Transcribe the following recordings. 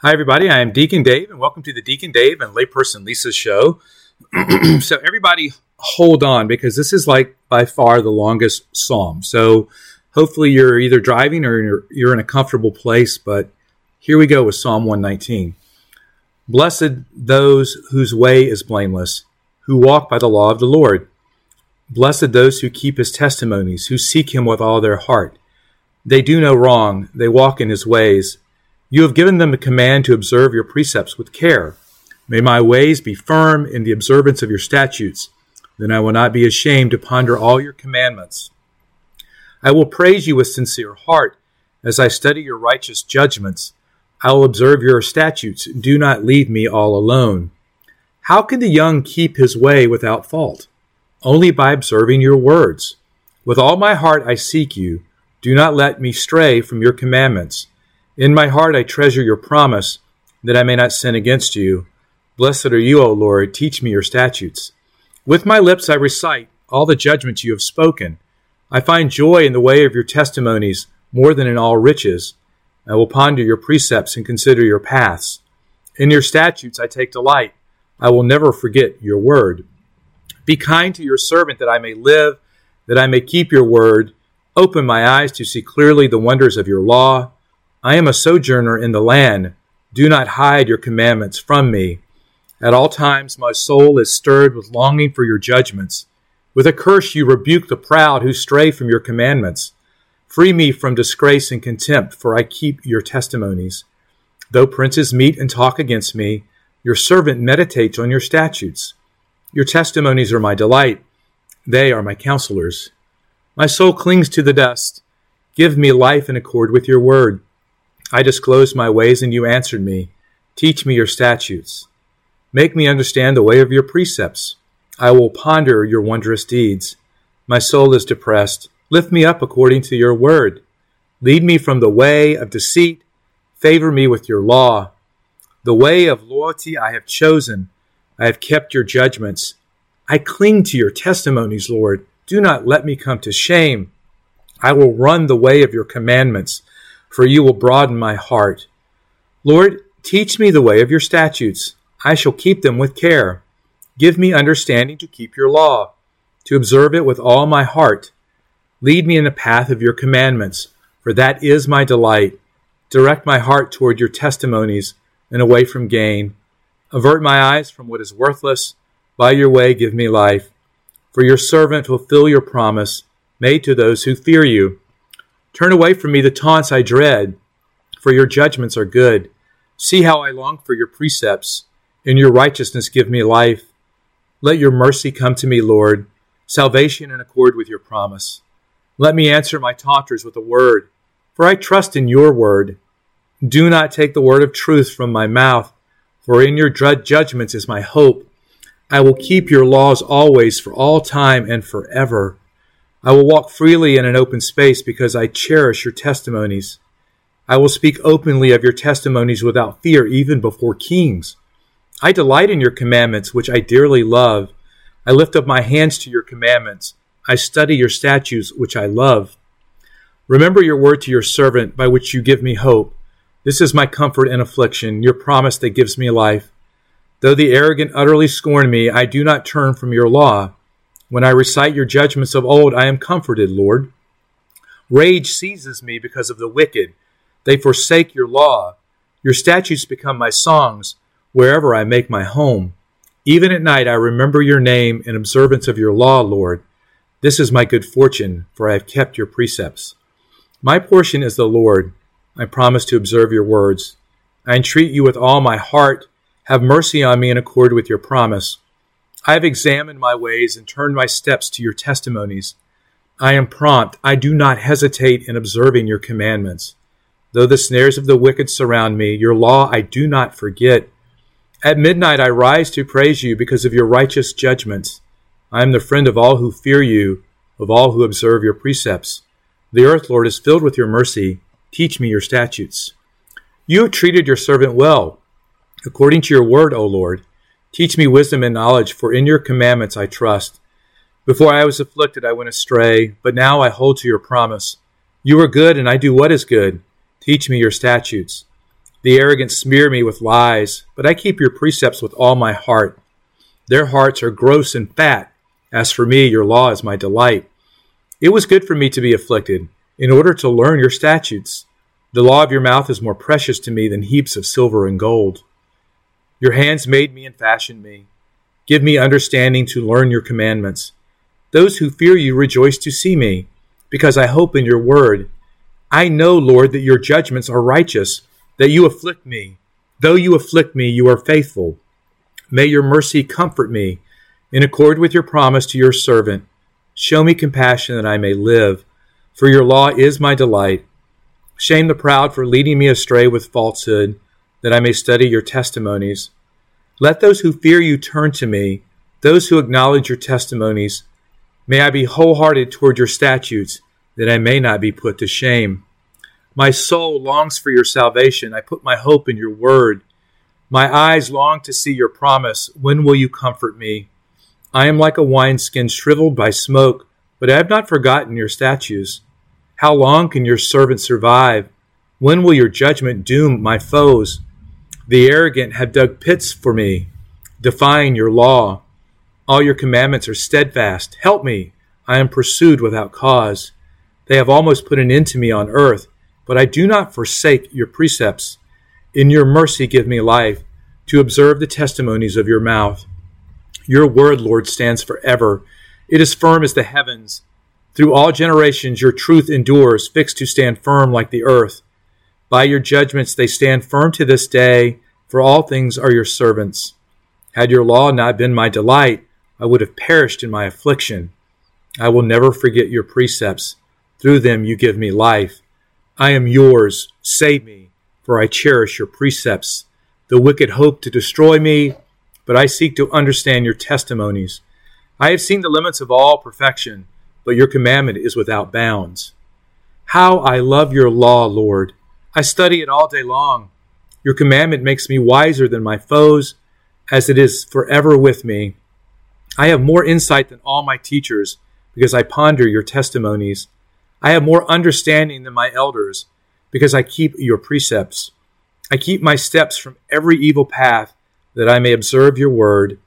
Hi, everybody. I am Deacon Dave, and welcome to the Deacon Dave and Layperson Lisa show. so, everybody, hold on because this is like by far the longest psalm. So, hopefully, you're either driving or you're, you're in a comfortable place. But here we go with Psalm 119. Blessed those whose way is blameless, who walk by the law of the Lord. Blessed those who keep his testimonies, who seek him with all their heart. They do no wrong, they walk in his ways. You have given them a command to observe your precepts with care. May my ways be firm in the observance of your statutes. Then I will not be ashamed to ponder all your commandments. I will praise you with sincere heart as I study your righteous judgments. I will observe your statutes. Do not leave me all alone. How can the young keep his way without fault? Only by observing your words. With all my heart I seek you. Do not let me stray from your commandments. In my heart I treasure your promise, that I may not sin against you. Blessed are you, O Lord. Teach me your statutes. With my lips I recite all the judgments you have spoken. I find joy in the way of your testimonies more than in all riches. I will ponder your precepts and consider your paths. In your statutes I take delight. I will never forget your word. Be kind to your servant that I may live, that I may keep your word. Open my eyes to see clearly the wonders of your law. I am a sojourner in the land. Do not hide your commandments from me. At all times my soul is stirred with longing for your judgments. With a curse you rebuke the proud who stray from your commandments. Free me from disgrace and contempt, for I keep your testimonies. Though princes meet and talk against me, your servant meditates on your statutes. Your testimonies are my delight. They are my counselors. My soul clings to the dust. Give me life in accord with your word. I disclosed my ways, and you answered me. Teach me your statutes. Make me understand the way of your precepts. I will ponder your wondrous deeds. My soul is depressed. Lift me up according to your word. Lead me from the way of deceit. Favor me with your law. The way of loyalty I have chosen. I have kept your judgments. I cling to your testimonies, Lord. Do not let me come to shame. I will run the way of your commandments for you will broaden my heart. Lord, teach me the way of your statutes. I shall keep them with care. Give me understanding to keep your law, to observe it with all my heart. Lead me in the path of your commandments, for that is my delight. Direct my heart toward your testimonies and away from gain. Avert my eyes from what is worthless. By your way, give me life. For your servant will fulfill your promise made to those who fear you. Turn away from me the taunts I dread, for your judgments are good. See how I long for your precepts. In your righteousness give me life. Let your mercy come to me, Lord, salvation in accord with your promise. Let me answer my taunters with a word, for I trust in your word. Do not take the word of truth from my mouth, for in your judgments is my hope. I will keep your laws always, for all time and forever. I will walk freely in an open space because I cherish your testimonies. I will speak openly of your testimonies without fear, even before kings. I delight in your commandments, which I dearly love. I lift up my hands to your commandments. I study your statutes, which I love. Remember your word to your servant, by which you give me hope. This is my comfort in affliction, your promise that gives me life. Though the arrogant utterly scorn me, I do not turn from your law. When I recite your judgments of old, I am comforted, Lord. Rage seizes me because of the wicked. They forsake your law. Your statutes become my songs wherever I make my home. Even at night, I remember your name in observance of your law, Lord. This is my good fortune, for I have kept your precepts. My portion is the Lord. I promise to observe your words. I entreat you with all my heart. Have mercy on me in accord with your promise. I have examined my ways and turned my steps to your testimonies. I am prompt. I do not hesitate in observing your commandments. Though the snares of the wicked surround me, your law I do not forget. At midnight I rise to praise you because of your righteous judgments. I am the friend of all who fear you, of all who observe your precepts. The earth, Lord, is filled with your mercy. Teach me your statutes. You have treated your servant well, according to your word, O Lord. Teach me wisdom and knowledge, for in your commandments I trust. Before I was afflicted, I went astray, but now I hold to your promise. You are good, and I do what is good. Teach me your statutes. The arrogant smear me with lies, but I keep your precepts with all my heart. Their hearts are gross and fat. As for me, your law is my delight. It was good for me to be afflicted, in order to learn your statutes. The law of your mouth is more precious to me than heaps of silver and gold. Your hands made me and fashioned me. Give me understanding to learn your commandments. Those who fear you rejoice to see me, because I hope in your word. I know, Lord, that your judgments are righteous that you afflict me. Though you afflict me, you are faithful. May your mercy comfort me, in accord with your promise to your servant. Show me compassion that I may live, for your law is my delight. Shame the proud for leading me astray with falsehood, that I may study your testimonies. Let those who fear you turn to me, those who acknowledge your testimonies. May I be wholehearted toward your statutes, that I may not be put to shame. My soul longs for your salvation. I put my hope in your word. My eyes long to see your promise. When will you comfort me? I am like a wineskin shriveled by smoke, but I have not forgotten your statutes. How long can your servant survive? When will your judgment doom my foes? The arrogant have dug pits for me, defying your law. All your commandments are steadfast. Help me. I am pursued without cause. They have almost put an end to me on earth. But I do not forsake your precepts. In your mercy, give me life to observe the testimonies of your mouth. Your word, Lord, stands forever. It is firm as the heavens. Through all generations, your truth endures, fixed to stand firm like the earth. By your judgments, they stand firm to this day, for all things are your servants. Had your law not been my delight, I would have perished in my affliction. I will never forget your precepts. Through them, you give me life. I am yours. Save me, for I cherish your precepts. The wicked hope to destroy me, but I seek to understand your testimonies. I have seen the limits of all perfection, but your commandment is without bounds. How I love your law, Lord. I study it all day long. Your commandment makes me wiser than my foes, as it is forever with me. I have more insight than all my teachers, because I ponder your testimonies. I have more understanding than my elders, because I keep your precepts. I keep my steps from every evil path, that I may observe your word.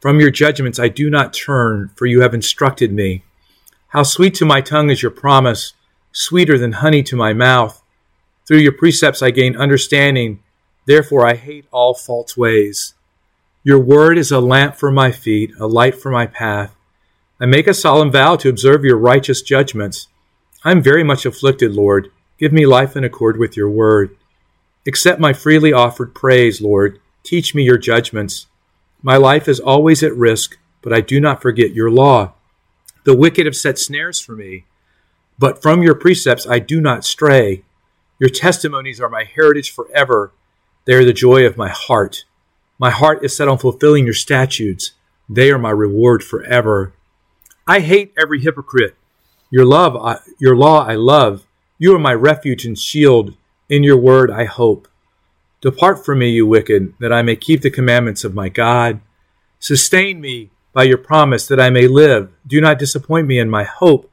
From your judgments I do not turn, for you have instructed me. How sweet to my tongue is your promise, sweeter than honey to my mouth. Through your precepts I gain understanding, therefore I hate all false ways. Your word is a lamp for my feet, a light for my path. I make a solemn vow to observe your righteous judgments. I am very much afflicted, Lord. Give me life in accord with your word. Accept my freely offered praise, Lord. Teach me your judgments. My life is always at risk, but I do not forget your law. The wicked have set snares for me, but from your precepts I do not stray. Your testimonies are my heritage forever. They are the joy of my heart. My heart is set on fulfilling your statutes. They are my reward forever. I hate every hypocrite your love, I, your law I love. You are my refuge and shield. In your word I hope. Depart from me, you wicked, that I may keep the commandments of my God. Sustain me by your promise that I may live. Do not disappoint me in my hope.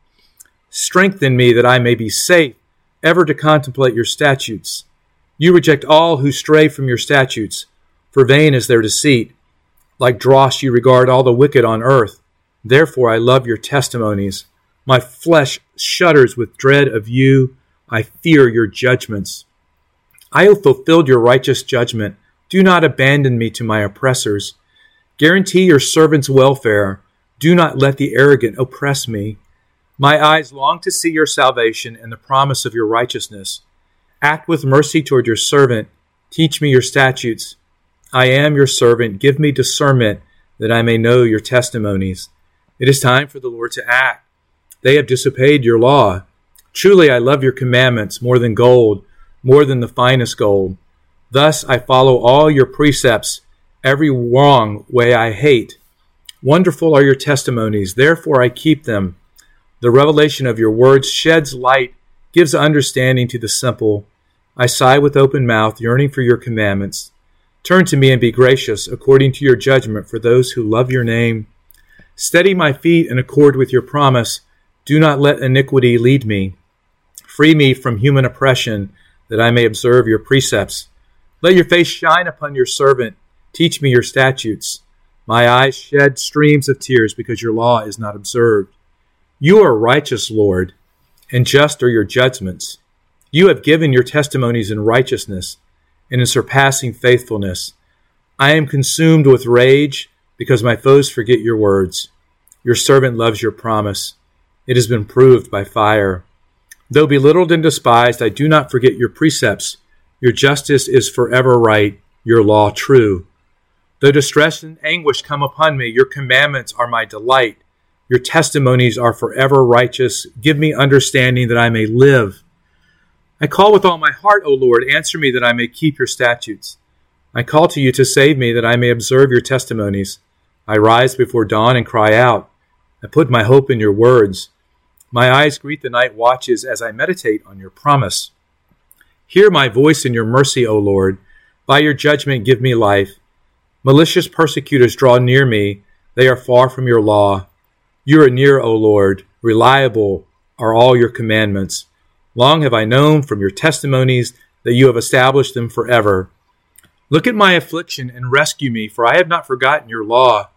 Strengthen me that I may be safe, ever to contemplate your statutes. You reject all who stray from your statutes, for vain is their deceit. Like dross, you regard all the wicked on earth. Therefore, I love your testimonies. My flesh shudders with dread of you. I fear your judgments. I have fulfilled your righteous judgment. Do not abandon me to my oppressors. Guarantee your servant's welfare. Do not let the arrogant oppress me. My eyes long to see your salvation and the promise of your righteousness. Act with mercy toward your servant. Teach me your statutes. I am your servant. Give me discernment that I may know your testimonies. It is time for the Lord to act. They have disobeyed your law. Truly, I love your commandments more than gold, more than the finest gold. Thus, I follow all your precepts. Every wrong way I hate. Wonderful are your testimonies, therefore I keep them. The revelation of your words sheds light, gives understanding to the simple. I sigh with open mouth, yearning for your commandments. Turn to me and be gracious, according to your judgment, for those who love your name. Steady my feet in accord with your promise do not let iniquity lead me. Free me from human oppression, that I may observe your precepts. Let your face shine upon your servant. Teach me your statutes. My eyes shed streams of tears because your law is not observed. You are righteous, Lord, and just are your judgments. You have given your testimonies in righteousness and in surpassing faithfulness. I am consumed with rage because my foes forget your words. Your servant loves your promise. It has been proved by fire. Though belittled and despised, I do not forget your precepts. Your justice is forever right, your law true. Though distress and anguish come upon me, your commandments are my delight. Your testimonies are forever righteous. Give me understanding that I may live. I call with all my heart, O Lord. Answer me that I may keep your statutes. I call to you to save me that I may observe your testimonies. I rise before dawn and cry out. I put my hope in your words. My eyes greet the night watches as I meditate on your promise. Hear my voice in your mercy, O Lord. By your judgment, give me life. Malicious persecutors draw near me. They are far from your law. You are near, O Lord. Reliable are all your commandments. Long have I known from your testimonies that you have established them forever. Look at my affliction and rescue me, for I have not forgotten your law.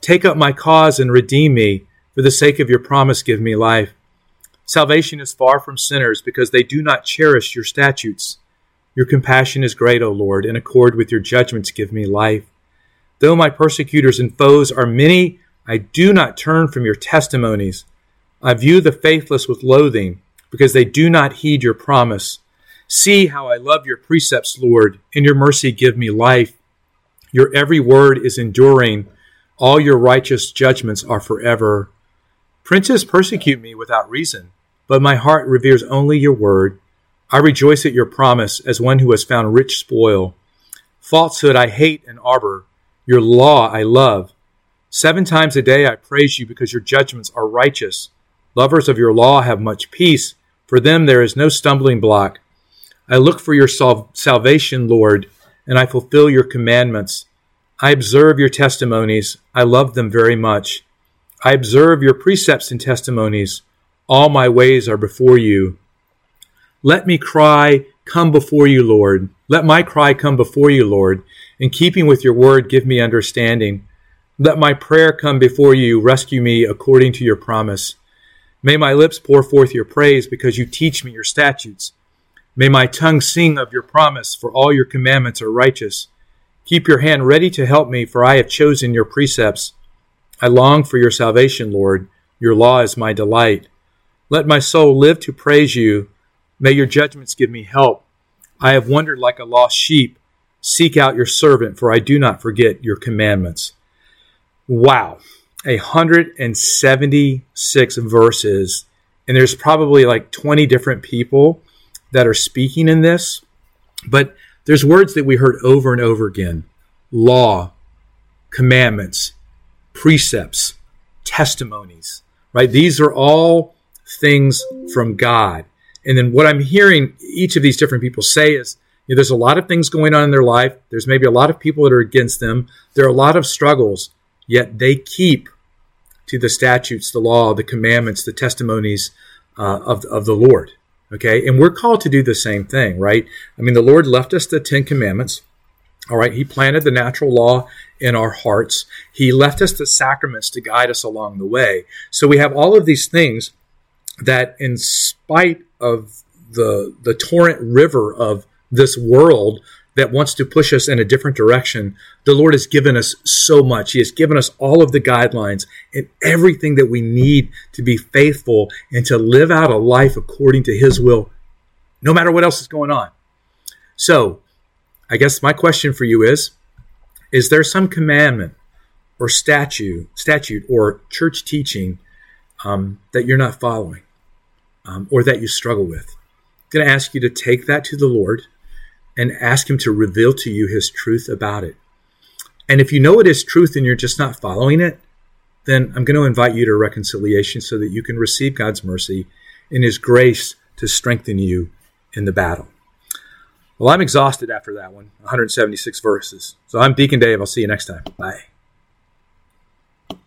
Take up my cause and redeem me. For the sake of your promise, give me life. Salvation is far from sinners because they do not cherish your statutes. Your compassion is great, O Lord. In accord with your judgments, give me life. Though my persecutors and foes are many, I do not turn from your testimonies. I view the faithless with loathing because they do not heed your promise. See how I love your precepts, Lord. In your mercy, give me life. Your every word is enduring. All your righteous judgments are forever. Princes persecute me without reason, but my heart reveres only your word. I rejoice at your promise as one who has found rich spoil. Falsehood I hate and arbor. Your law I love. Seven times a day I praise you because your judgments are righteous. Lovers of your law have much peace. For them there is no stumbling block. I look for your sal- salvation, Lord, and I fulfill your commandments. I observe your testimonies. I love them very much. I observe your precepts and testimonies. All my ways are before you. Let me cry, Come before you, Lord. Let my cry come before you, Lord. In keeping with your word, give me understanding. Let my prayer come before you. Rescue me according to your promise. May my lips pour forth your praise because you teach me your statutes. May my tongue sing of your promise, for all your commandments are righteous. Keep your hand ready to help me, for I have chosen your precepts. I long for your salvation, Lord. Your law is my delight. Let my soul live to praise you. May your judgments give me help. I have wandered like a lost sheep. Seek out your servant, for I do not forget your commandments. Wow. 176 verses, and there's probably like 20 different people that are speaking in this. But there's words that we heard over and over again law, commandments, precepts, testimonies, right? These are all things from God. And then what I'm hearing each of these different people say is you know, there's a lot of things going on in their life. There's maybe a lot of people that are against them. There are a lot of struggles, yet they keep to the statutes, the law, the commandments, the testimonies uh, of, of the Lord. Okay. And we're called to do the same thing, right? I mean, the Lord left us the Ten Commandments. All right. He planted the natural law in our hearts. He left us the sacraments to guide us along the way. So we have all of these things that, in spite of the, the torrent river of this world that wants to push us in a different direction, the Lord has given us so much. He has given us all of the guidelines and everything that we need to be faithful and to live out a life according to His will, no matter what else is going on. So, I guess my question for you is Is there some commandment or statute, statute or church teaching um, that you're not following um, or that you struggle with? I'm going to ask you to take that to the Lord and ask Him to reveal to you His truth about it. And if you know it is truth and you're just not following it, then I'm going to invite you to reconciliation so that you can receive God's mercy and His grace to strengthen you in the battle. Well, I'm exhausted after that one 176 verses. So I'm Deacon Dave. I'll see you next time. Bye.